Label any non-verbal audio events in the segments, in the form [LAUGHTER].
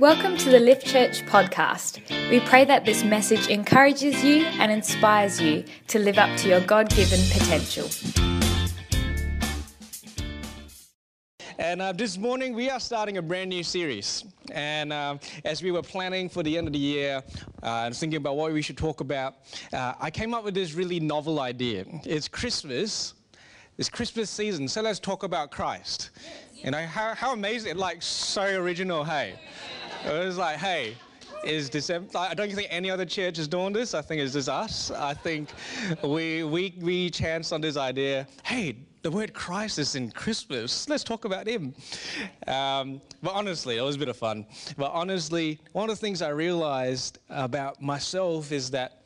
Welcome to the Lift Church podcast. We pray that this message encourages you and inspires you to live up to your God given potential. And uh, this morning we are starting a brand new series. And um, as we were planning for the end of the year, uh, thinking about what we should talk about, uh, I came up with this really novel idea. It's Christmas, it's Christmas season, so let's talk about Christ. You know, how, how amazing, like so original, hey? It was like, hey, is December. I don't think any other church is doing this. I think it's just us. I think we we we chanced on this idea. Hey, the word Christ is in Christmas. Let's talk about Him. Um, but honestly, it was a bit of fun. But honestly, one of the things I realized about myself is that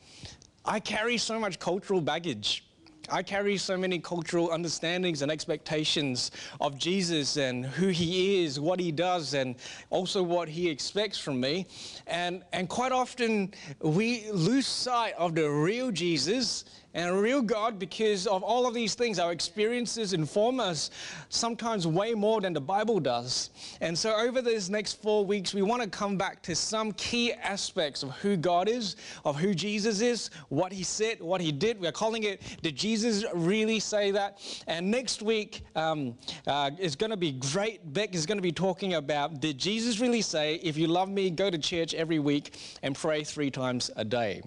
I carry so much cultural baggage. I carry so many cultural understandings and expectations of Jesus and who he is, what he does, and also what he expects from me. And, and quite often we lose sight of the real Jesus and a real God because of all of these things. Our experiences inform us sometimes way more than the Bible does. And so, over these next four weeks, we want to come back to some key aspects of who God is, of who Jesus is, what He said, what He did. We're calling it Did Jesus Really Say That? And next week um, uh, is going to be great. Beck is going to be talking about Did Jesus really say, If you love me, go to church every week and pray three times a day?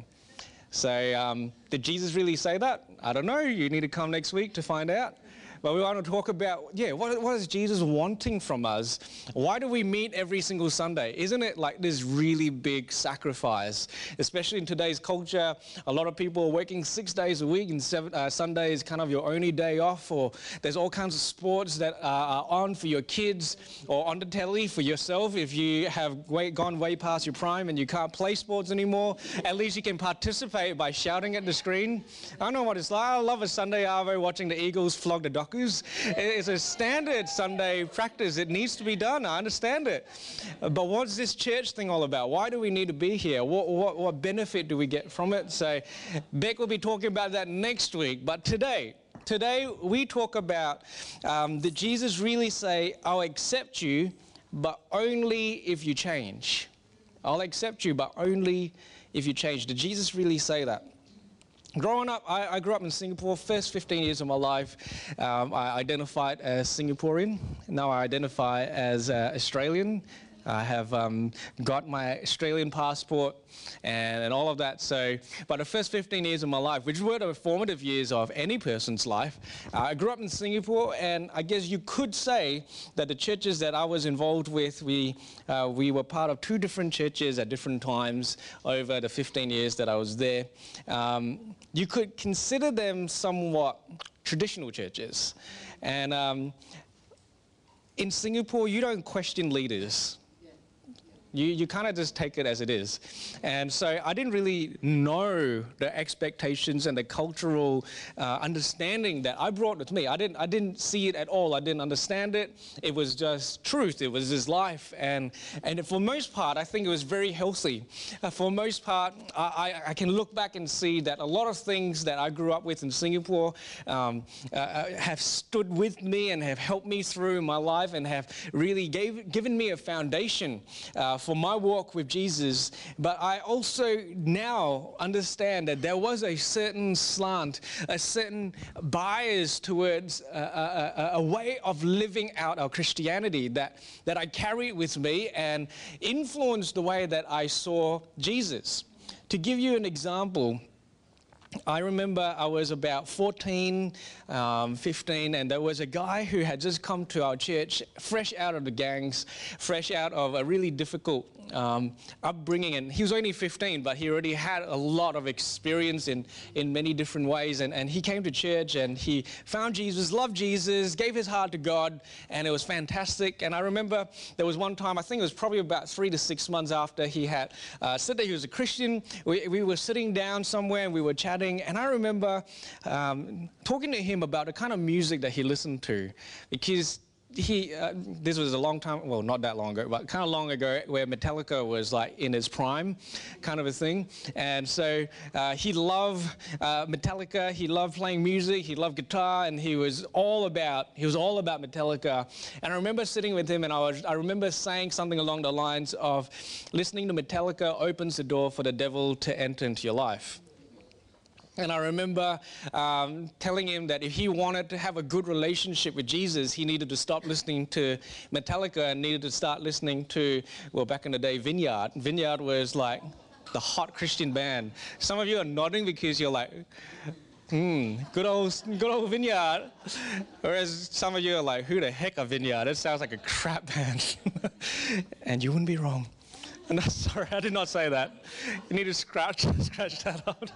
So, um, did Jesus really say that? I don't know. You need to come next week to find out. But we want to talk about, yeah, what, what is Jesus wanting from us? Why do we meet every single Sunday? Isn't it like this really big sacrifice? Especially in today's culture, a lot of people are working six days a week, and seven, uh, Sunday is kind of your only day off, or there's all kinds of sports that are on for your kids or on the telly for yourself. If you have way, gone way past your prime and you can't play sports anymore, at least you can participate by shouting at the screen. I don't know what it's like. I love a Sunday Arvo watching the Eagles flog the Dockers. It's a standard Sunday practice. It needs to be done. I understand it. But what's this church thing all about? Why do we need to be here? What, what, what benefit do we get from it? So, Beck will be talking about that next week. But today, today we talk about um, did Jesus really say, I'll accept you, but only if you change? I'll accept you, but only if you change. Did Jesus really say that? Growing up, I, I, grew up in Singapore. First 15 years of my life, um, I identified as Singaporean. Now I identify as uh, Australian. I have um, got my Australian passport and, and all of that. So, but the first 15 years of my life, which were the formative years of any person's life, uh, I grew up in Singapore, and I guess you could say that the churches that I was involved with, we uh, we were part of two different churches at different times over the 15 years that I was there. Um, you could consider them somewhat traditional churches, and um, in Singapore, you don't question leaders. You, you kind of just take it as it is. And so I didn't really know the expectations and the cultural uh, understanding that I brought with me. I didn't, I didn't see it at all. I didn't understand it. It was just truth. It was his life. And, and for most part, I think it was very healthy. Uh, for most part, I, I, can look back and see that a lot of things that I grew up with in Singapore um, uh, uh, have stood with me and have helped me through my life and have really gave, given me a foundation uh, for my walk with Jesus, but I also now understand that there was a certain slant, a certain bias towards a, a, a, way of living out our Christianity that, that I carried with me and influenced the way that I saw Jesus. To give you an example, I remember I was about 14, um, 15, and there was a guy who had just come to our church, fresh out of the gangs, fresh out of a really difficult um, upbringing. And he was only 15, but he already had a lot of experience in, in many different ways. And, and he came to church and he found Jesus, loved Jesus, gave his heart to God, and it was fantastic. And I remember there was one time, I think it was probably about three to six months after he had uh, said that he was a Christian. We, we were sitting down somewhere and we were chatting and I remember um, talking to him about the kind of music that he listened to because he, uh, this was a long time, well, not that long ago, but kind of long ago, where Metallica was like in its prime, kind of a thing. And so uh, he loved uh, Metallica. He loved playing music. He loved guitar, and he was all about he was all about Metallica. And I remember sitting with him, and I was I remember saying something along the lines of, "Listening to Metallica opens the door for the devil to enter into your life." And I remember um, telling him that if he wanted to have a good relationship with Jesus, he needed to stop listening to Metallica and needed to start listening to, well, back in the day, Vineyard. Vineyard was like the hot Christian band. Some of you are nodding because you're like, hmm, good old, good old Vineyard. Whereas some of you are like, who the heck are Vineyard? It sounds like a crap [LAUGHS] band. and you wouldn't be wrong. [LAUGHS] Sorry, I did not say that. You need to scratch, [LAUGHS] scratch that out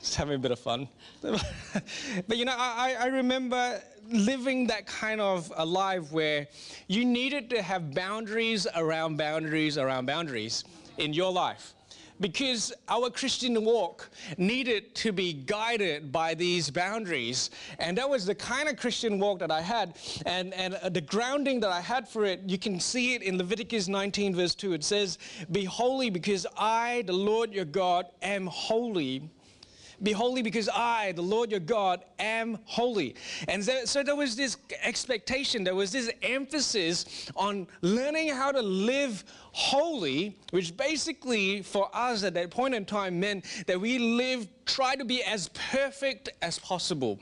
just having a bit of fun. [LAUGHS] but you know, I, I remember living that kind of a life where you needed to have boundaries around boundaries around boundaries in your life because our Christian walk needed to be guided by these boundaries. And that was the kind of Christian walk that I had. And, and uh, the grounding that I had for it, you can see it in Leviticus 19, verse 2. It says, Be holy because I, the Lord your God, am holy. Be holy because I, the Lord your God, am holy. And so, there was this expectation, there was this emphasis on learning how to live holy, which basically for us at that point in time meant that we live, try to be as perfect as possible.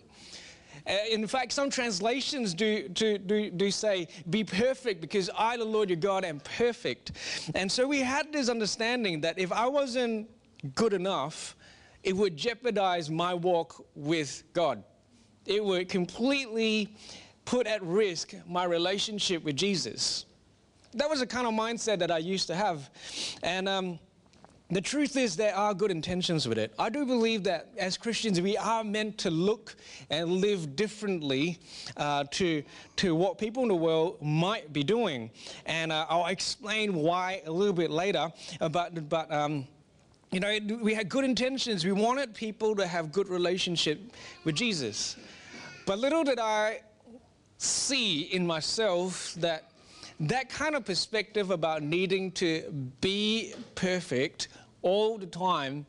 Uh, in fact, some translations do, do, do, do say, Be perfect because I, the Lord your God, am perfect. And so we had this understanding that if I wasn't good enough, it would jeopardize my walk with God. It would completely put at risk my relationship with Jesus. That was the kind of mindset that I used to have. And um, the truth is, there are good intentions with it. I do believe that as Christians, we are meant to look and live differently uh, to, to what people in the world might be doing. And uh, I'll explain why a little bit later. Uh, but, but um, you know, we had good intentions. We wanted people to have good relationship with Jesus. But little did I see in myself that that kind of perspective about needing to be perfect all the time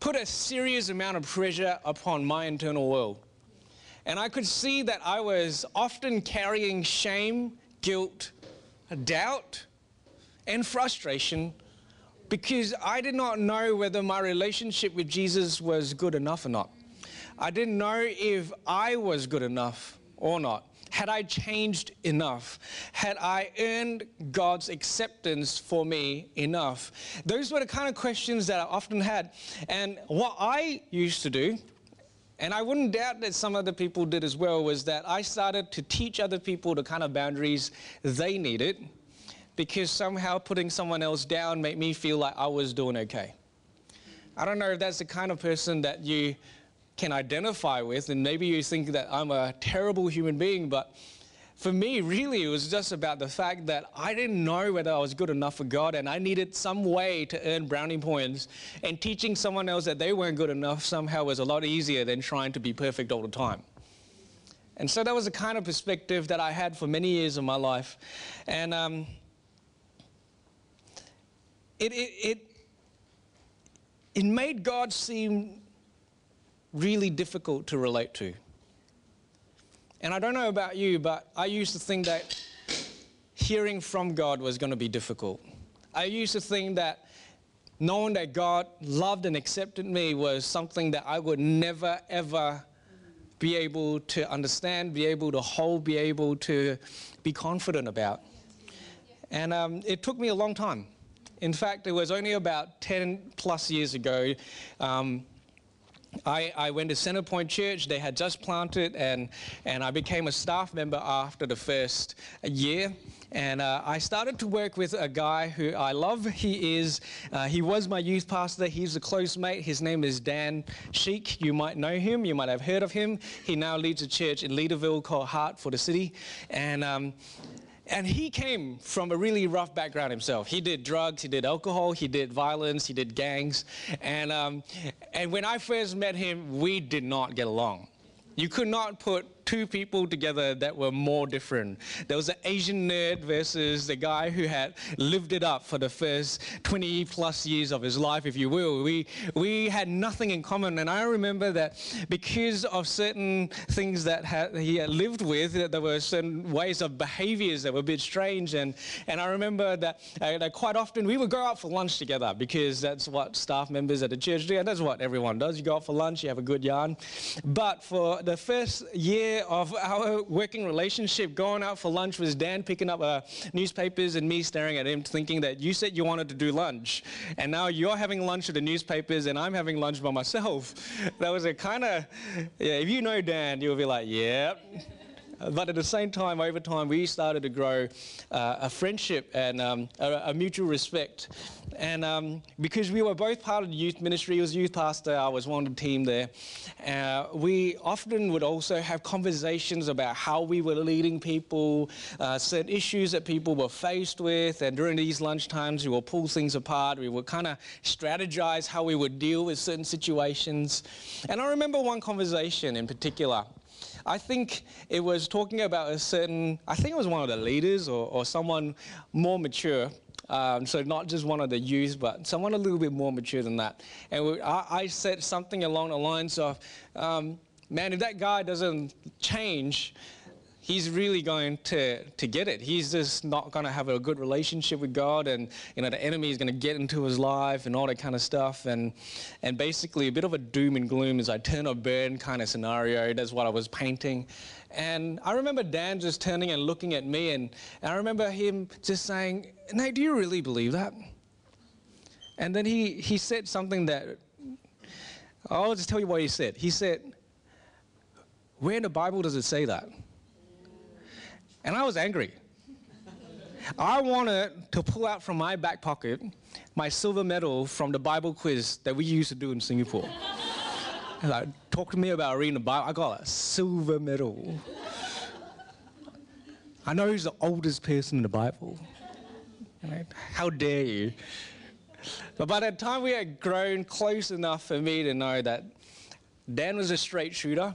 put a serious amount of pressure upon my internal world. And I could see that I was often carrying shame, guilt, doubt, and frustration because I did not know whether my relationship with Jesus was good enough or not. I didn't know if I was good enough or not. Had I changed enough? Had I earned God's acceptance for me enough? Those were the kind of questions that I often had. And what I used to do, and I wouldn't doubt that some other people did as well, was that I started to teach other people the kind of boundaries they needed because somehow putting someone else down made me feel like I was doing okay. I don't know if that's the kind of person that you can identify with, and maybe you think that I'm a terrible human being, but for me, really, it was just about the fact that I didn't know whether I was good enough for God, and I needed some way to earn brownie points. And teaching someone else that they weren't good enough somehow was a lot easier than trying to be perfect all the time. And so that was the kind of perspective that I had for many years of my life. And um, it, it, it, it made God seem really difficult to relate to. And I don't know about you, but I used to think that hearing from God was going to be difficult. I used to think that knowing that God loved and accepted me was something that I would never, ever be able to understand, be able to hold, be able to be confident about. And um, it took me a long time. In fact, it was only about 10 plus years ago. Um, I, I, went to Centerpoint Church. They had just planted, and, and I became a staff member after the first year. And uh, I started to work with a guy who I love. He is, uh, he was my youth pastor. He's a close mate. His name is Dan Sheik. You might know him. You might have heard of him. He now leads a church in Leederville called Heart for the City. And um, and he came from a really rough background himself. He did drugs, he did alcohol, he did violence, he did gangs. And, um, and when I first met him, we did not get along. You could not put two people together that were more different. There was an Asian nerd versus the guy who had lived it up for the first 20 plus years of his life, if you will. We, we had nothing in common. And I remember that because of certain things that had, he had lived with, that there were certain ways of behaviors that were a bit strange. And, and I remember that, uh, that quite often we would go out for lunch together because that's what staff members at the church do. And that's what everyone does. You go out for lunch, you have a good yarn. But for the first year of our working relationship, going out for lunch was Dan picking up uh, newspapers and me staring at him, thinking that you said you wanted to do lunch. And now you're having lunch with the newspapers and I'm having lunch by myself. [LAUGHS] That was a kind of, yeah, if you know Dan, you'll be like, yep. But at the same time, over time, we started to grow uh, a friendship and um, a, a, mutual respect. And um, because we were both part of the youth ministry, he was youth pastor, I was one of the team there. Uh, we often would also have conversations about how we were leading people, uh, certain issues that people were faced with. And during these lunch times, we would pull things apart. We would kind of strategize how we would deal with certain situations. And I remember one conversation in particular. I think it was talking about a certain, I think it was one of the leaders or, or someone more mature. Um, so not just one of the youth, but someone a little bit more mature than that. And we, I, I, said something along the lines of, um, man, if that guy doesn't change, he's really going to, to get it. He's just not going to have a good relationship with God, and you know the enemy is going to get into his life and all that kind of stuff. And and basically a bit of a doom and gloom is I turn or burn kind of scenario. That's what I was painting. And I remember Dan just turning and looking at me, and, and I remember him just saying, Nate, do you really believe that? And then he, he said something that, I'll just tell you what he said. He said, Where in the Bible does it say that? And I was angry. I wanted to pull out from my back pocket my silver medal from the Bible quiz that we used to do in Singapore. [LAUGHS] like, talk to me about reading the Bible. I got a silver medal. I know he's the oldest person in the Bible. How dare you? But by the time we had grown close enough for me to know that Dan was a straight shooter,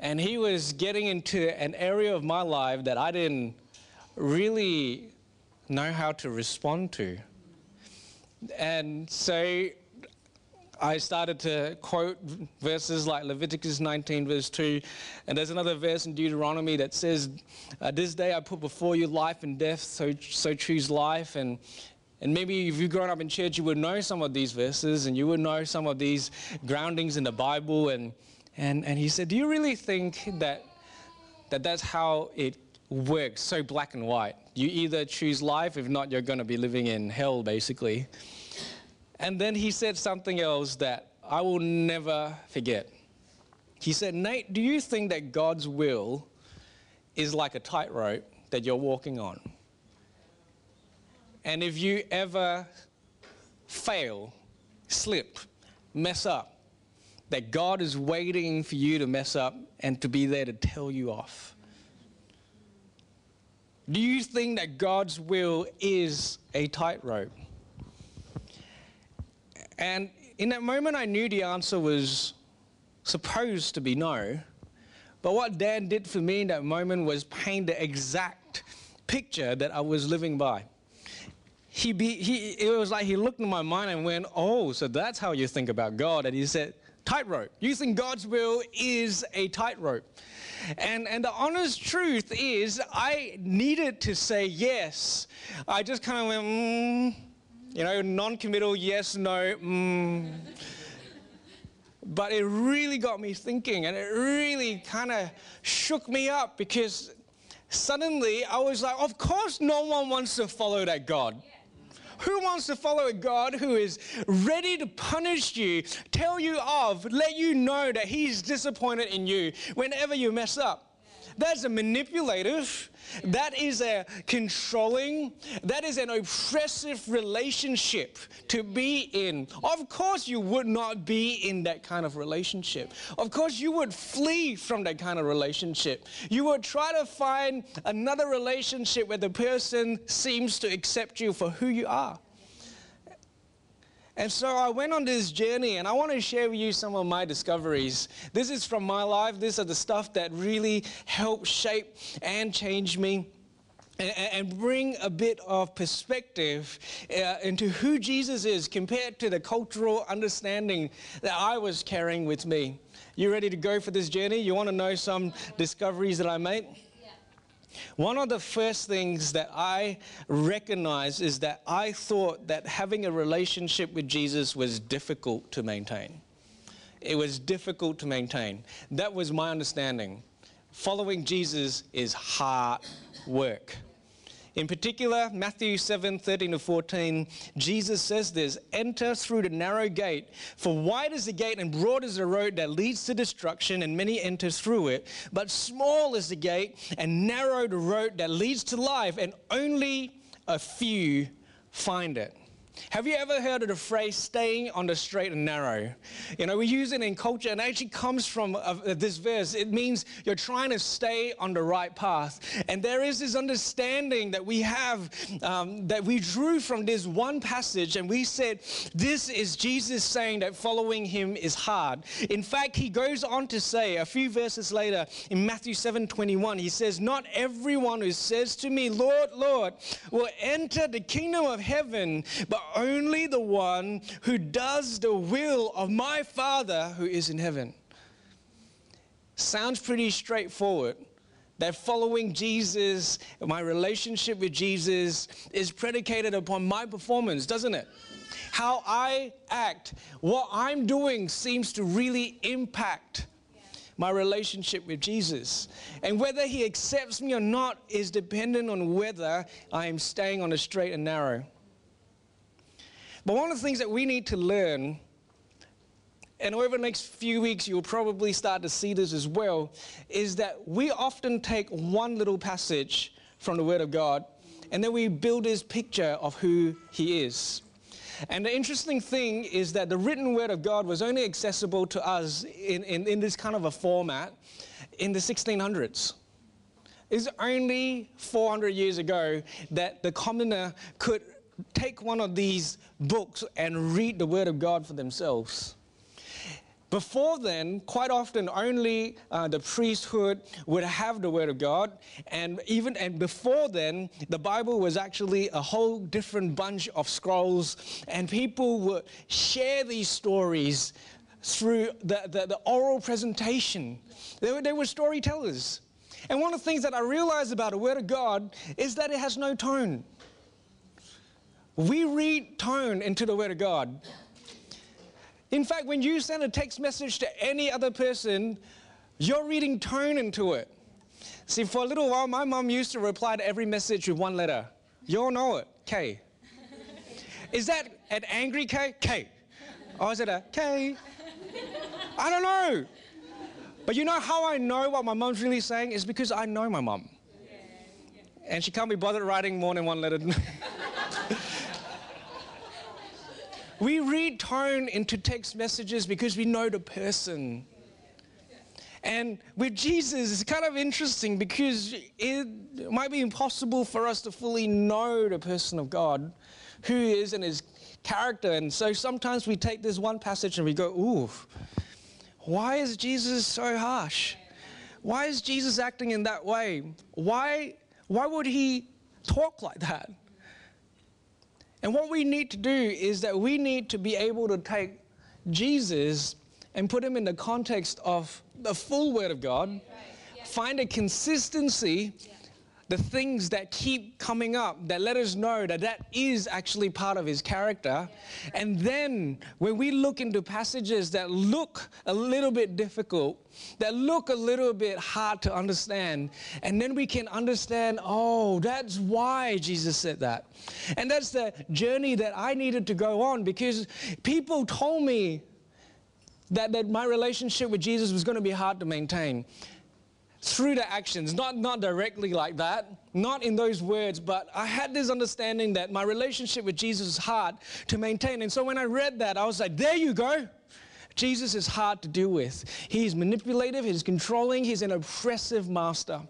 and he was getting into an area of my life that I didn't really know how to respond to. And so I started to quote verses like Leviticus 19, verse 2. And there's another verse in Deuteronomy that says, uh, This day I put before you life and death, so, so choose life. And, and maybe if you've grown up in church, you would know some of these verses and you would know some of these groundings in the Bible. And and, and he said, Do you really think that, that that's how it works, so black and white? You either choose life, if not, you're going to be living in hell, basically. And then he said something else that I will never forget. He said, Nate, do you think that God's will is like a tightrope that you're walking on? And if you ever fail, slip, mess up, that God is waiting for you to mess up and to be there to tell you off? Do you think that God's will is a tightrope? And in that moment, I knew the answer was supposed to be no. But what Dan did for me in that moment was paint the exact picture that I was living by. He, be, he, it was like he looked in my mind and went, Oh, so that's how you think about God. And he said, tightrope. Using God's will is a tightrope. And, and the honest truth is, I needed to say yes. I just kind of went, mm, you know, non committal, yes, no, mm. But it really got me thinking and it really kind of shook me up because suddenly I was like, of course, no one wants to follow that God. Who wants to follow a God who is ready to punish you, tell you of, let you know that He's disappointed in you whenever you mess up? That's a manipulative, that is a controlling, that is an oppressive relationship to be in. Of course, you would not be in that kind of relationship. Of course, you would flee from that kind of relationship. You would try to find another relationship where the person seems to accept you for who you are. And so I went on this journey and I want to share with you some of my discoveries. This is from my life. These are the stuff that really helped shape and change me and bring a bit of perspective uh, into who Jesus is compared to the cultural understanding that I was carrying with me. You ready to go for this journey? You want to know some discoveries that I made? One of the first things that I recognized is that I thought that having a relationship with Jesus was difficult to maintain. It was difficult to maintain. That was my understanding. Following Jesus is hard work. In particular, Matthew 7 13 to 14, Jesus says this Enter through the narrow gate, for wide is the gate and broad is the road that leads to destruction, and many enter through it. But small is the gate and narrow the road that leads to life, and only a few find it. Have you ever heard of the phrase staying on the straight and narrow? You know, we use it in culture and it actually comes from uh, this verse. It means you're trying to stay on the right path. And there is this understanding that we have um, that we drew from this one passage and we said, this is Jesus saying that following him is hard. In fact, he goes on to say a few verses later in Matthew 7 21, he says, Not everyone who says to me, Lord, Lord, will enter the kingdom of heaven, but only the one who does the will of my Father who is in heaven. Sounds pretty straightforward. That following Jesus, my relationship with Jesus, is predicated upon my performance, doesn't it? How I act, what I'm doing seems to really impact my relationship with Jesus. And whether he accepts me or not is dependent on whether I am staying on the straight and narrow. But one of the things that we need to learn, and over the next few weeks you'll probably start to see this as well, is that we often take one little passage from the Word of God and then we build this picture of who He is. And the interesting thing is that the written Word of God was only accessible to us in, in, in this kind of a format in the 1600s. It's only 400 years ago that the commoner could take one of these books and read the Word of God for themselves. Before then, quite often only uh, the priesthood would have the Word of God, and even and before then, the Bible was actually a whole different bunch of scrolls, and people would share these stories through the, the, the oral presentation. They were, they were storytellers. And one of the things that I realized about the Word of God is that it has no tone. We read tone into the Word of God. In fact, when you send a text message to any other person, you're reading tone into it. See, for a little while, my mom used to reply to every message with one letter. You all know it, K. Is that an angry K? K. Or is it a K? I don't know. But you know how I know what my mom's really saying? Is because I know my mom. And she can't be bothered writing more than one letter. [LAUGHS] We read tone into text messages because we know the person. And with Jesus, it's kind of interesting because it might be impossible for us to fully know the person of God, who he is and his character. And so sometimes we take this one passage and we go, ooh, why is Jesus so harsh? Why is Jesus acting in that way? Why, why would he talk like that? And what we need to do is that we need to be able to take Jesus and put him in the context of the full Word of God, right. yeah. find a consistency. Yeah the things that keep coming up that let us know that that is actually part of his character. And then when we look into passages that look a little bit difficult, that look a little bit hard to understand, and then we can understand, oh, that's why Jesus said that. And that's the journey that I needed to go on because people told me that, that my relationship with Jesus was going to be hard to maintain through the actions, not, not directly like that, not in those words, but I had this understanding that my relationship with Jesus is hard to maintain. And so when I read that, I was like, there you go. Jesus is hard to deal with. He's manipulative, he's controlling, he's an oppressive master.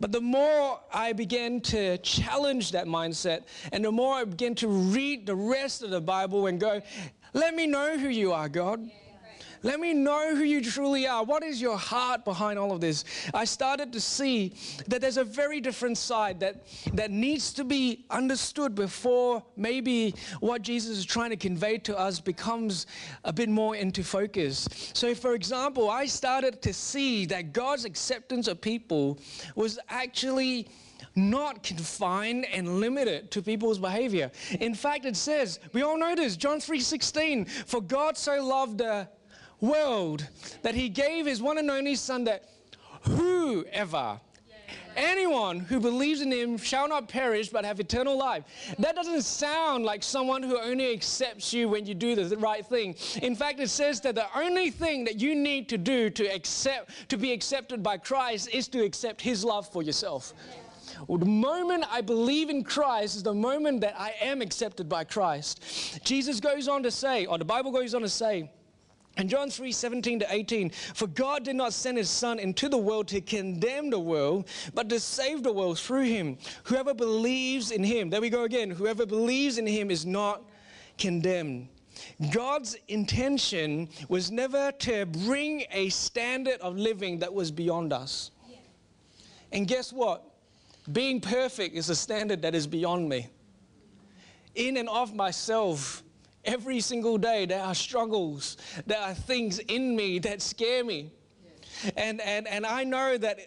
But the more I began to challenge that mindset, and the more I began to read the rest of the Bible and go, let me know who you are, God. Let me know who you truly are. What is your heart behind all of this? I started to see that there's a very different side that, that needs to be understood before maybe what Jesus is trying to convey to us becomes a bit more into focus. So, for example, I started to see that God's acceptance of people was actually not confined and limited to people's behavior. In fact, it says, we all know this, John 3:16, for God so loved the world that he gave his one and only son that whoever anyone who believes in him shall not perish but have eternal life. That doesn't sound like someone who only accepts you when you do the right thing. In fact, it says that the only thing that you need to do to accept to be accepted by Christ is to accept his love for yourself. Well, the moment I believe in Christ is the moment that I am accepted by Christ. Jesus goes on to say, or the Bible goes on to say, in John 3 17 to 18, for God did not send his Son into the world to condemn the world, but to save the world through him. Whoever believes in him, there we go again, whoever believes in him is not condemned. God's intention was never to bring a standard of living that was beyond us. And guess what? Being perfect is a standard that is beyond me. In and of myself, Every single day, there are struggles, there are things in me that scare me. And, and, and I know that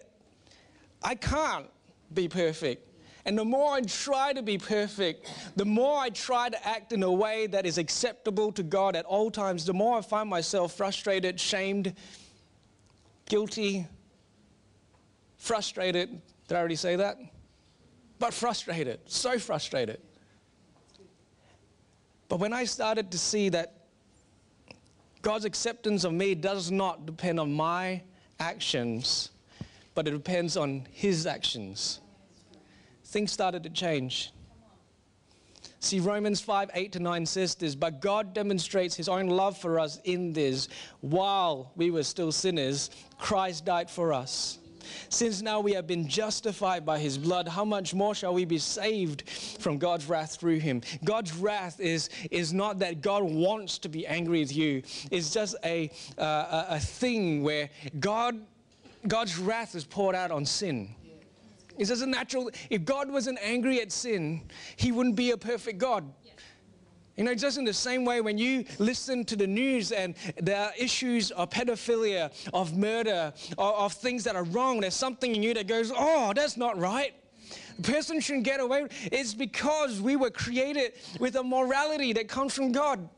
I can't be perfect. And the more I try to be perfect, the more I try to act in a way that is acceptable to God at all times, the more I find myself frustrated, shamed, guilty, frustrated. Did I already say that? But frustrated, so frustrated. But when I started to see that God's acceptance of me does not depend on my actions, but it depends on His actions, things started to change. See, Romans 5 8 to 9 says this, but God demonstrates His own love for us in this. While we were still sinners, Christ died for us. Since now we have been justified by his blood, how much more shall we be saved from God's wrath through him? God's wrath is, is not that God wants to be angry with you, it's just a, uh, a, thing where God, God's wrath is poured out on sin. It's just a natural, if God wasn't angry at sin, he wouldn't be a perfect God. You know, just in the same way, when you listen to the news and there are issues of pedophilia, of murder, of, of things that are wrong, there's something in you that goes, oh, that's not right. The person shouldn't get away. It's because we were created with a morality that comes from God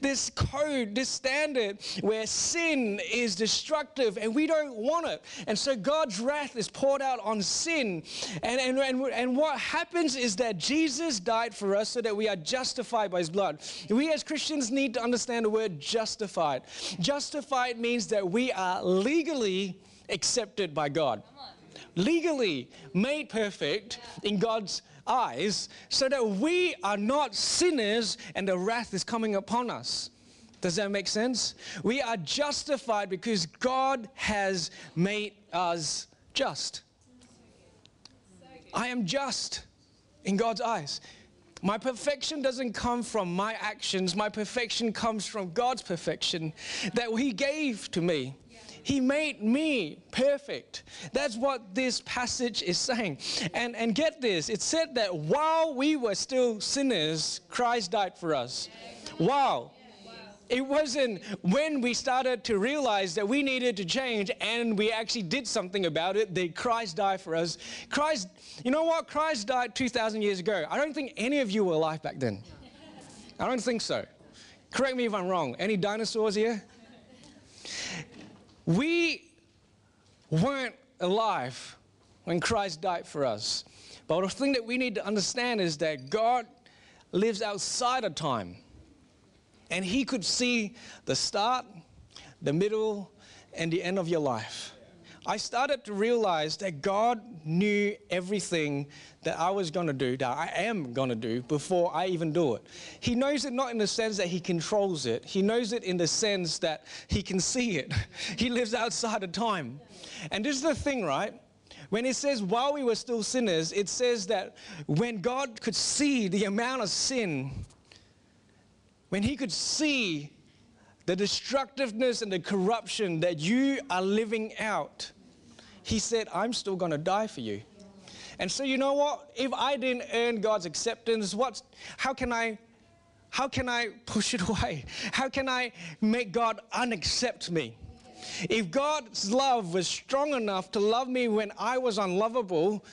this code, this standard where sin is destructive and we don't want it. And so God's wrath is poured out on sin. And, and, and, and what happens is that Jesus died for us so that we are justified by his blood. We as Christians need to understand the word justified. Justified means that we are legally accepted by God legally made perfect in God's eyes so that we are not sinners and the wrath is coming upon us. Does that make sense? We are justified because God has made us just. I am just in God's eyes. My perfection doesn't come from my actions, my perfection comes from God's perfection that He gave to me. He made me perfect. That's what this passage is saying. And, and get this it said that while we were still sinners, Christ died for us. Wow. It wasn't when we started to realize that we needed to change and we actually did something about it that Christ died for us. Christ, you know what? Christ died 2,000 years ago. I don't think any of you were alive back then. I don't think so. Correct me if I'm wrong. Any dinosaurs here? We weren't alive when Christ died for us. But the thing that we need to understand is that God lives outside of time. And He could see the start, the middle, and the end of your life. I started to realize that God knew everything that I was going to do, that I am going to do before I even do it. He knows it not in the sense that He controls it, He knows it in the sense that He can [LAUGHS] see it. He lives outside of time. And this is the thing, right? When it says while we were still sinners, it says that when God could see the amount of sin, when He could see the destructiveness and the corruption that you are living out, He said, I'm still going to die for you. And so, you know what? If I didn't earn God's acceptance, what, how can I how can I push it [LAUGHS] away? How can I make God unaccept me? If God's love was strong enough to love me when I was unlovable,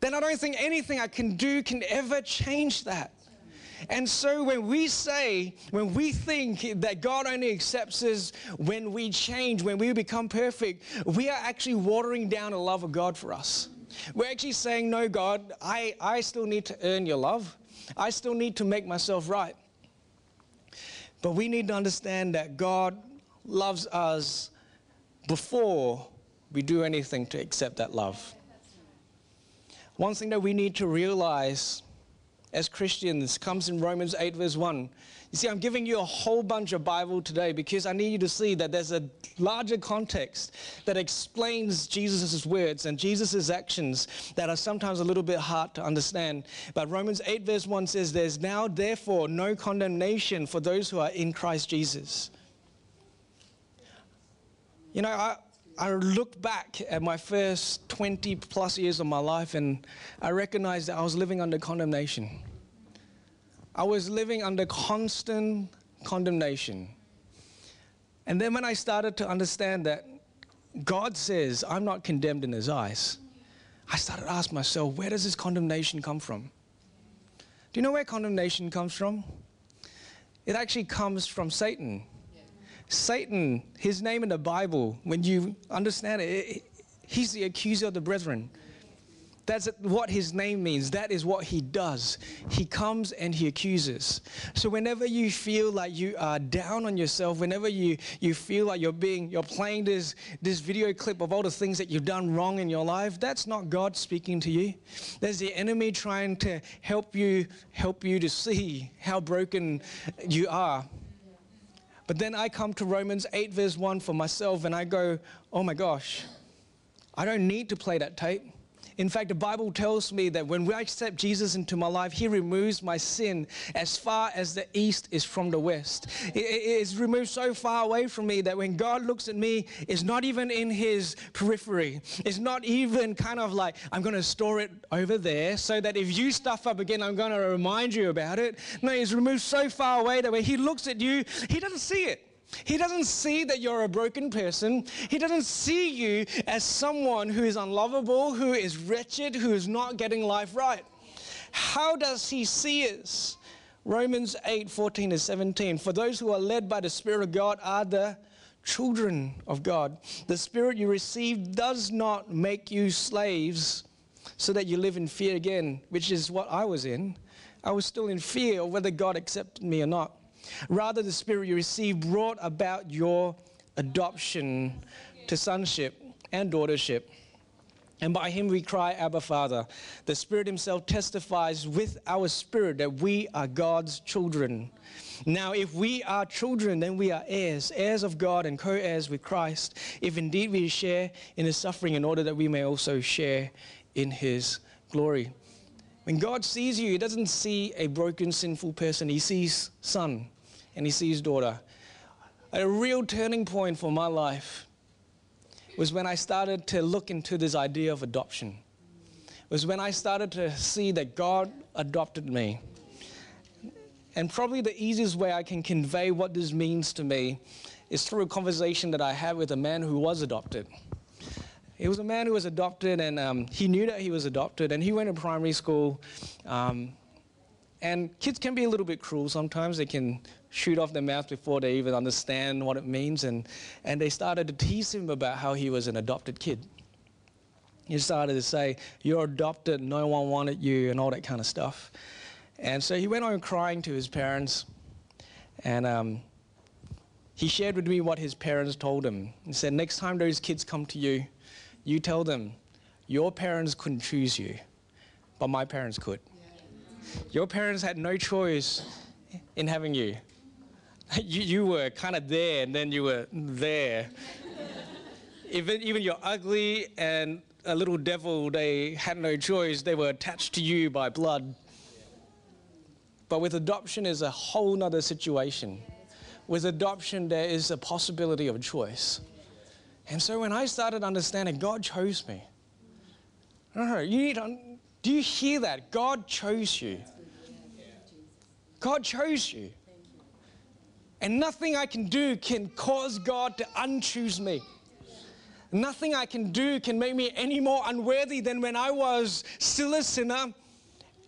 then I don't think anything I can do can ever change that. And so when we say, when we think that God only accepts us when we change, when we become perfect, we are actually watering down the love of God for us. We're actually saying, no, God, I, I still need to earn your love. I still need to make myself right. But we need to understand that God loves us before we do anything to accept that love. One thing that we need to realize as Christians comes in Romans 8, verse 1. You see, I'm giving you a whole bunch of Bible today because I need you to see that there's a larger context that explains Jesus' words and Jesus' actions that are sometimes a little bit hard to understand. But Romans 8, verse 1 says, There's now, therefore, no condemnation for those who are in Christ Jesus. You know, I, I looked back at my first 20 plus years of my life and I recognized that I was living under condemnation. I was living under constant condemnation. And then when I started to understand that God says I'm not condemned in his eyes, I started to ask myself, where does this condemnation come from? Do you know where condemnation comes from? It actually comes from Satan. Satan, his name in the Bible, when you understand it, he's the accuser of the brethren. That's what his name means. That is what he does. He comes and he accuses. So whenever you feel like you are down on yourself, whenever you, you feel like you're being you're playing this, this video clip of all the things that you've done wrong in your life, that's not God speaking to you. There's the enemy trying to help you help you to see how broken you are. But then I come to Romans 8, verse 1 for myself, and I go, oh my gosh, I don't need to play that tape. In fact, the Bible tells me that when I accept Jesus into my life, He removes my sin as far as the east is from the west. It is removed so far away from me that when God looks at me, it's not even in His periphery. It's not even kind of like, I'm going to store it over there so that if you stuff up again, I'm going to remind you about it. No, He's removed so far away that when He looks at you, He doesn't see it. He doesn't see that you're a broken person. He doesn't see you as someone who is unlovable, who is wretched, who is not getting life right. How does he see us? Romans 8 14 to 17. For those who are led by the Spirit of God are the children of God. The Spirit you receive does not make you slaves so that you live in fear again, which is what I was in. I was still in fear of whether God accepted me or not. Rather, the Spirit you received brought about your adoption to sonship and daughtership. And by him we cry, Abba, Father. The Spirit Himself testifies with our spirit that we are God's children. Now, if we are children, then we are heirs, heirs of God and co heirs with Christ, if indeed we share in His suffering, in order that we may also share in His glory. When God sees you, He doesn't see a broken, sinful person, He sees son and he sees daughter. A real turning point for my life was when I started to look into this idea of adoption. It was when I started to see that God adopted me. And probably the easiest way I can convey what this means to me is through a conversation that I had with a man who was adopted. He was a man who was adopted, and um, he knew that he was adopted, and he went to primary school. Um, and kids can be a little bit cruel sometimes. They can shoot off their mouth before they even understand what it means. And, and they started to tease him about how he was an adopted kid. He started to say, You're adopted, no one wanted you, and all that kind of stuff. And so he went on crying to his parents. And um, he shared with me what his parents told him. He said, Next time those kids come to you, you tell them, Your parents couldn't choose you, but my parents could. Your parents had no choice in having you. [LAUGHS] you, you were kind of there and then you were there. even, even you're ugly and a little devil, they had no choice. They were attached to you by blood. But with adoption is a whole nother situation. With adoption, there is a possibility of choice. And so when I started understanding God chose me, you need to, do you hear that? God chose you. God chose you. And nothing I can do can cause God to unchoose me. Nothing I can do can make me any more unworthy than when I was still a sinner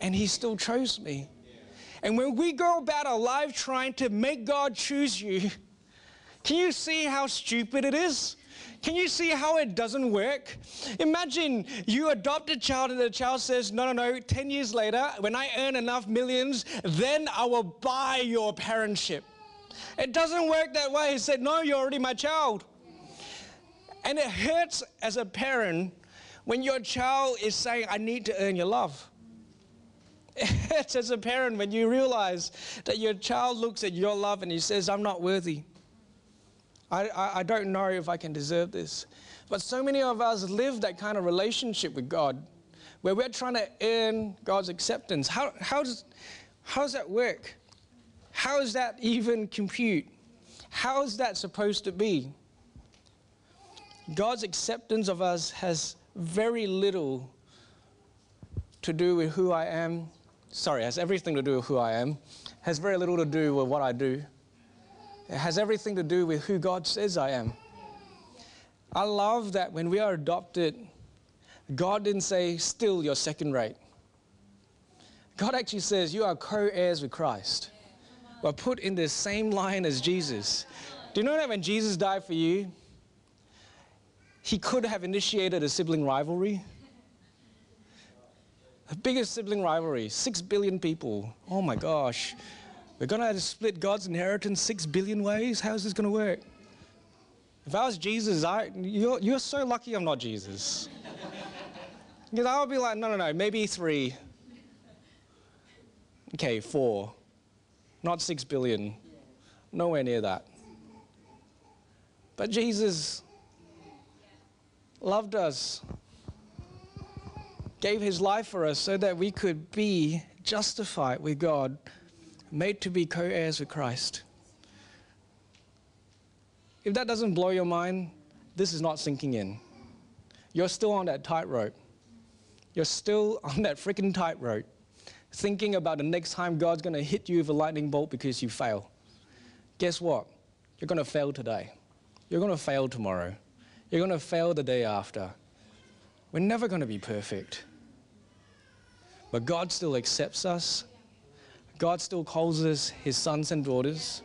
and He still chose me. And when we go about our life trying to make God choose you, can you see how stupid it is? Can you see how it doesn't work? Imagine you adopt a child and the child says, No, no, no, 10 years later, when I earn enough millions, then I will buy your parentship. It doesn't work that way. He said, No, you're already my child. And it hurts as a parent when your child is saying, I need to earn your love. It hurts as a parent when you realize that your child looks at your love and he says, I'm not worthy. I, I, don't know if I can deserve this. But so many of us live that kind of relationship with God where we're trying to earn God's acceptance. How, how, does, how does that work? How does that even compute? How is that supposed to be? God's acceptance of us has very little to do with who I am. Sorry, has everything to do with who I am. Has very little to do with what I do. It has everything to do with who God says I am. I love that when we are adopted, God didn't say, still you're second rate. God actually says, you are co heirs with Christ. We're put in the same line as Jesus. Do you know that when Jesus died for you, he could have initiated a sibling rivalry? The biggest sibling rivalry, six billion people. Oh my gosh. We're going to have to split God's inheritance six billion ways? How's this going to work? If I was Jesus, I, you're, you're so lucky I'm not Jesus. Because I would be like, no, no, no, maybe three. Okay, four. Not six billion. Nowhere near that. But Jesus loved us, gave his life for us so that we could be justified with God made to be co heirs with Christ. If that doesn't blow your mind, this is not sinking in. You're still on that tightrope. You're still [LAUGHS] on that freaking tightrope, thinking about the next time God's going to hit you with a lightning bolt because you fail. Guess what? You're going to fail today. You're going to fail tomorrow. You're going to fail the day after. We're never going to be perfect. But God still accepts us God still calls us his sons and daughters.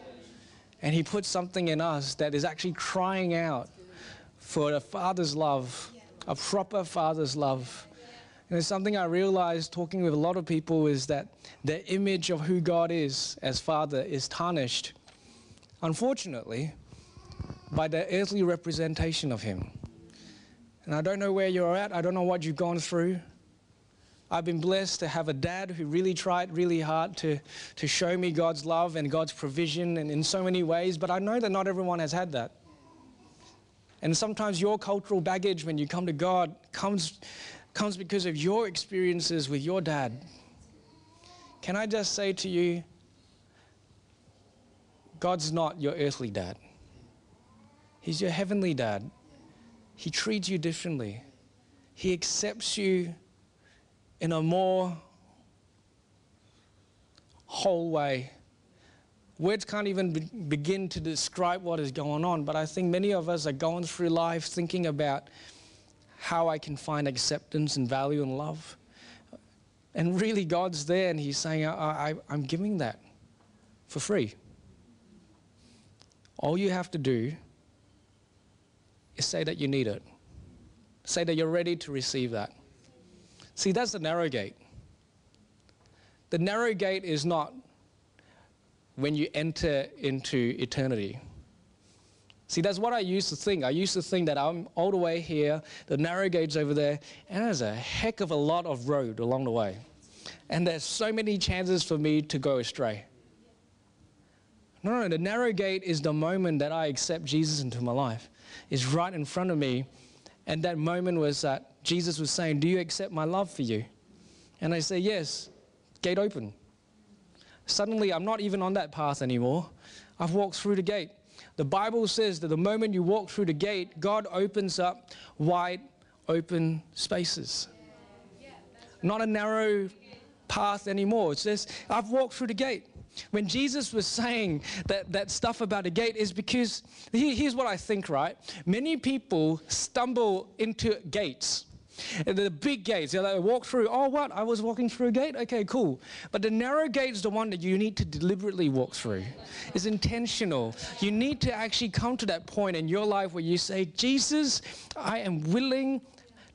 And he puts something in us that is actually crying out for a father's love, a proper father's love. And it's something I realized talking with a lot of people is that the image of who God is as father is tarnished, unfortunately, by the earthly representation of him. And I don't know where you're at, I don't know what you've gone through. I've been blessed to have a dad who really tried really hard to, to show me God's love and God's provision and in so many ways, but I know that not everyone has had that. And sometimes your cultural baggage when you come to God comes, comes because of your experiences with your dad. Can I just say to you, God's not your earthly dad. He's your heavenly dad. He treats you differently. He accepts you in a more whole way. Words can't even be- begin to describe what is going on, but I think many of us are going through life thinking about how I can find acceptance and value and love. And really, God's there and He's saying, I, I'm giving that for free. All you have to do is say that you need it, say that you're ready to receive that. See, that's the narrow gate. The narrow gate is not when you enter into eternity. See, that's what I used to think. I used to think that I'm all the way here, the narrow gate's over there, and there's a heck of a lot of road along the way. And there's so many chances for me to go astray. No, no, the narrow gate is the moment that I accept Jesus into my life. It's right in front of me. And that moment was that Jesus was saying, Do you accept my love for you? And I say, Yes. Gate open. Suddenly, I'm not even on that path anymore. I've walked through the gate. The Bible says that the moment you walk through the gate, God opens up wide open spaces. Not a narrow path anymore. It says, I've walked through the gate. When Jesus was saying that, that stuff about a gate is because, here's what I think, right? Many people stumble into gates. The big gates, they like walk through, oh, what? I was walking through a gate? Okay, cool. But the narrow gate is the one that you need to deliberately walk through. It's intentional. You need to actually come to that point in your life where you say, Jesus, I am willing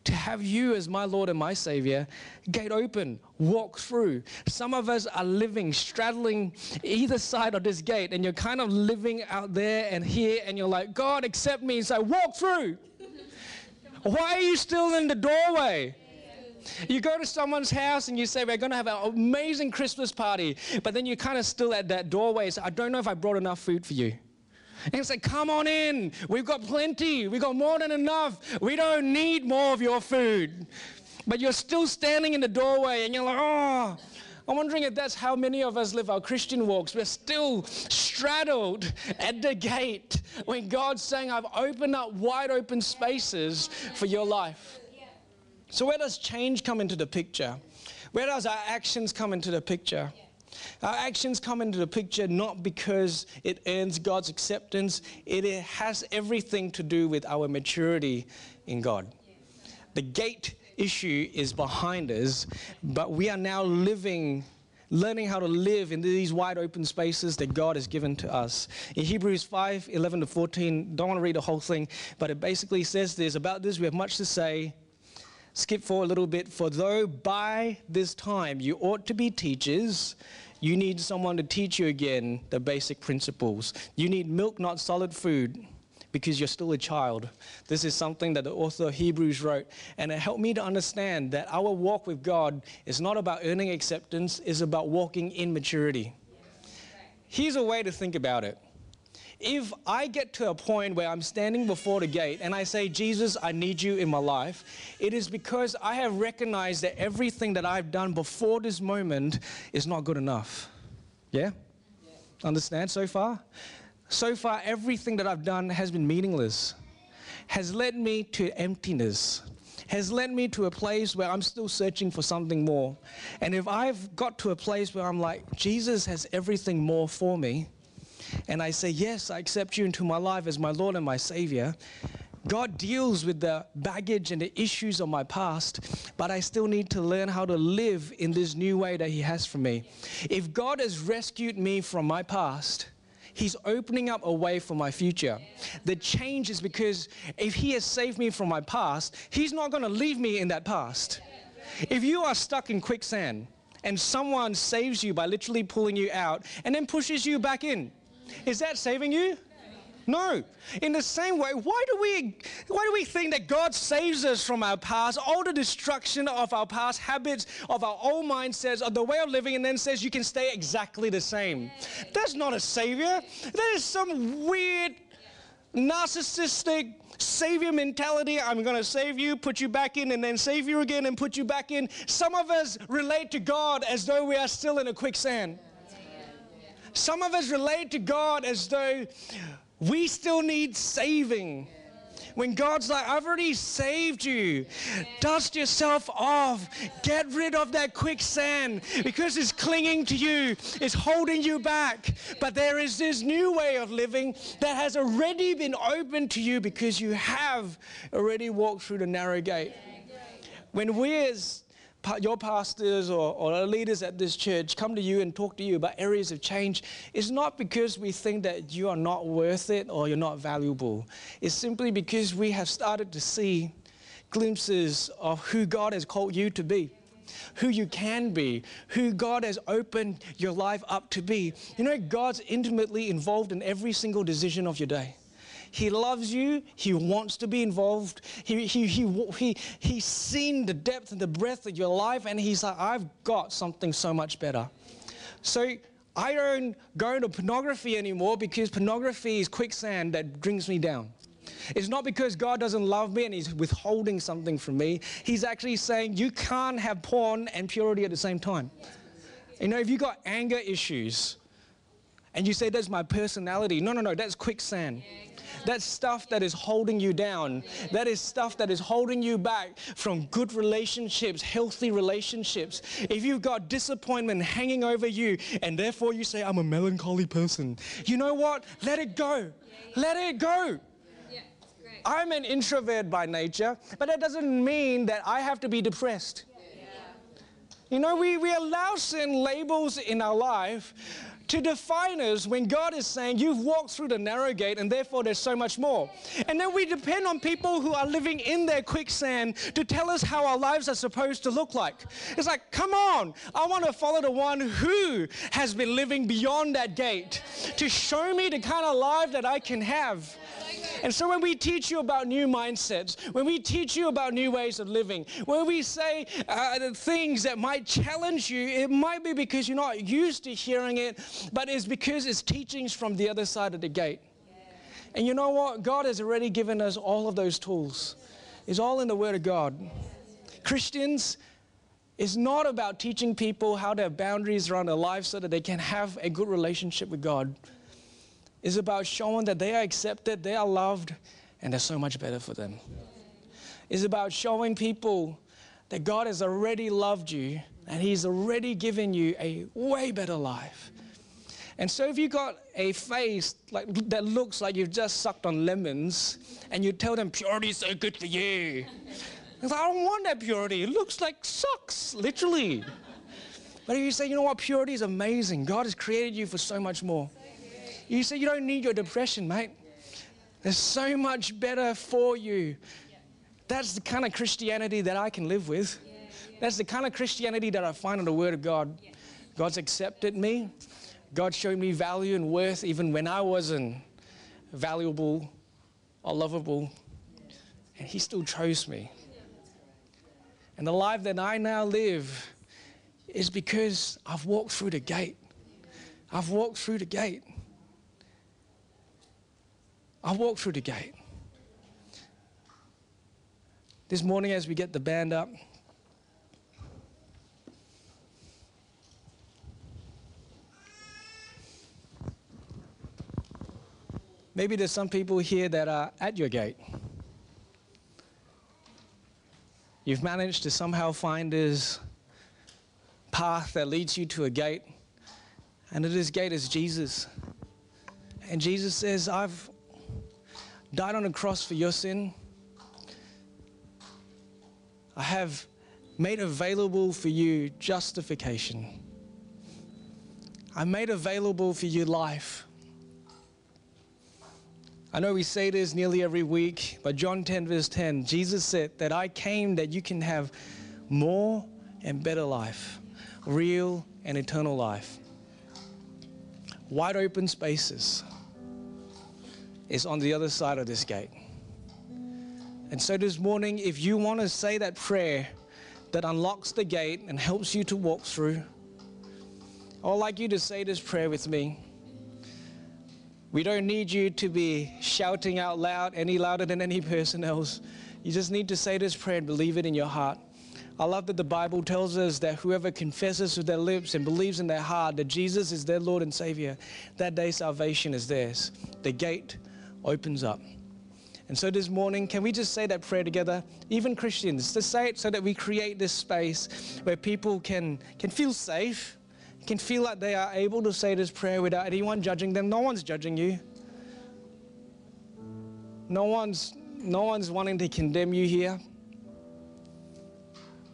to have you as my Lord and my Savior, gate open, walk through. Some of us are living, straddling either side of this gate, and you're kind of living out there and here, and you're like, God, accept me. So walk through. Why are you still in the doorway? You go to someone's house and you say, We're going to have an amazing Christmas party, but then you're kind of still at that doorway. So I don't know if I brought enough food for you. And say, Come on in. We've got plenty. We've got more than enough. We don't need more of your food. But you're still standing in the doorway and you're like, Oh, I'm wondering if that's how many of us live our Christian walks. We're still straddled at the gate when God's saying, I've opened up wide open spaces for your life. So, where does change come into the picture? Where does our actions come into the picture? Our actions come into the picture not because it earns God's acceptance, it has everything to do with our maturity in God. The gate issue is behind us, but we are now living learning how to live in these wide open spaces that God has given to us. In Hebrews 5 11 to 14, don't want to read the whole thing, but it basically says this about this, we have much to say. Skip forward a little bit. For though by this time you ought to be teachers, you need someone to teach you again the basic principles. You need milk, not solid food because you're still a child. This is something that the author of Hebrews wrote, and it helped me to understand that our walk with God is not about earning acceptance, it's about walking in maturity. Here's a way to think about it. If I get to a point where I'm standing before the gate and I say, Jesus, I need you in my life, it is because I have recognized that everything that I've done before this moment is not good enough. Yeah? Understand so far? So far, everything that I've done has been meaningless, has led me to emptiness, has led me to a place where I'm still searching for something more. And if I've got to a place where I'm like, Jesus has everything more for me, and I say, Yes, I accept you into my life as my Lord and my Savior. God deals with the baggage and the issues of my past, but I still need to learn how to live in this new way that He has for me. If God has rescued me from my past, He's opening up a way for my future. The change is because if He has saved me from my past, He's not going to leave me in that past. If you are stuck in quicksand and someone saves you by literally pulling you out and then pushes you back in, is that saving you? No. In the same way, why do we why do we think that God saves us from our past, all the destruction of our past habits, of our old mindsets, of the way of living, and then says you can stay exactly the same? That's not a savior. That is some weird narcissistic savior mentality. I'm going to save you, put you back in, and then save you again and put you back in. Some of us relate to God as though we are still in a quicksand. Some of us relate to God as though we still need saving. When God's like, I've already saved you. Dust yourself off. Get rid of that quicksand because it's clinging to you, it's holding you back. But there is this new way of living that has already been opened to you because you have already walked through the narrow gate. When we as your pastors or, or leaders at this church come to you and talk to you about areas of change, it's not because we think that you are not worth it or you're not valuable. It's simply because we have started to see glimpses of who God has called you to be who you can be, who God has opened your life up to be. You know, God's intimately involved in every single decision of your day. He loves you. He wants to be involved. He, he, he, he, he's seen the depth and the breadth of your life, and he's like, I've got something so much better. So I don't go into pornography anymore because pornography is quicksand that brings me down. It's not because God doesn't love me and He's withholding something from me. He's actually saying you can't have porn and purity at the same time. You know, if you've got anger issues and you say that's my personality, no, no, no, that's quicksand. That's stuff that is holding you down. That is stuff that is holding you back from good relationships, healthy relationships. If you've got disappointment hanging over you and therefore you say, I'm a melancholy person, you know what? Let it go. Let it go. I'm an introvert by nature, but that doesn't mean that I have to be depressed. You know, we, we allow certain labels in our life to define us when God is saying, You've walked through the narrow gate and therefore there's so much more. And then we depend on people who are living in their quicksand to tell us how our lives are supposed to look like. It's like, Come on, I want to follow the one who has been living beyond that gate to show me the kind of life that I can have. And so when we teach you about new mindsets, when we teach you about new ways of living, when we say uh, things that might challenge you, it might be because you're not used to hearing it, but it's because it's teachings from the other side of the gate. And you know what? God has already given us all of those tools. It's all in the Word of God. Christians, it's not about teaching people how to have boundaries around their life so that they can have a good relationship with God is about showing that they are accepted, they are loved, and there's so much better for them. It's about showing people that God has already loved you and He's already given you a way better life. And so if you got a face like that looks like you've just sucked on lemons and you tell them purity is so good for you. I don't want that purity. It looks like sucks, literally. But if you say, you know what, purity is amazing. God has created you for so much more. You say you don't need your depression, mate. There's so much better for you. That's the kind of Christianity that I can live with. That's the kind of Christianity that I find in the Word of God. God's accepted me. God showed me value and worth even when I wasn't valuable or lovable. And He still chose me. And the life that I now live is because I've walked through the gate. I've walked through the gate. I walk through the gate. This morning, as we get the band up, maybe there's some people here that are at your gate. You've managed to somehow find this path that leads you to a gate, and this gate is Jesus. And Jesus says, I've died on a cross for your sin. I have made available for you justification. I made available for you life. I know we say this nearly every week, but John 10, verse 10, Jesus said that I came that you can have more and better life, real and eternal life. Wide open spaces is on the other side of this gate. And so this morning, if you want to say that prayer that unlocks the gate and helps you to walk through, I'd like you to say this prayer with me. We don't need you to be shouting out loud any louder than any person else. You just need to say this prayer and believe it in your heart. I love that the Bible tells us that whoever confesses with their lips and believes in their heart that Jesus is their Lord and Savior, that day salvation is theirs. The gate opens up. And so this morning, can we just say that prayer together? Even Christians, to say it so that we create this space where people can, can feel safe, can feel like they are able to say this prayer without anyone judging them. No one's judging you. No one's, no one's wanting to condemn you here.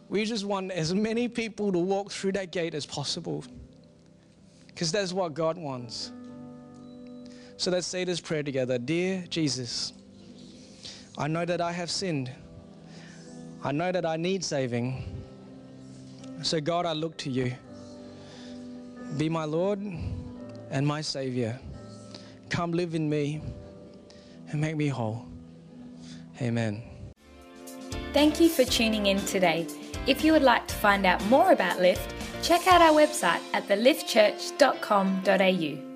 We just want as many people to walk through that gate as possible. Because that's what God wants. So let's say this prayer together Dear Jesus, I know that I have sinned. I know that I need saving. So, God, I look to you. Be my Lord and my Savior. Come live in me and make me whole. Amen. Thank you for tuning in today. If you would like to find out more about Lift, check out our website at theliftchurch.com.au.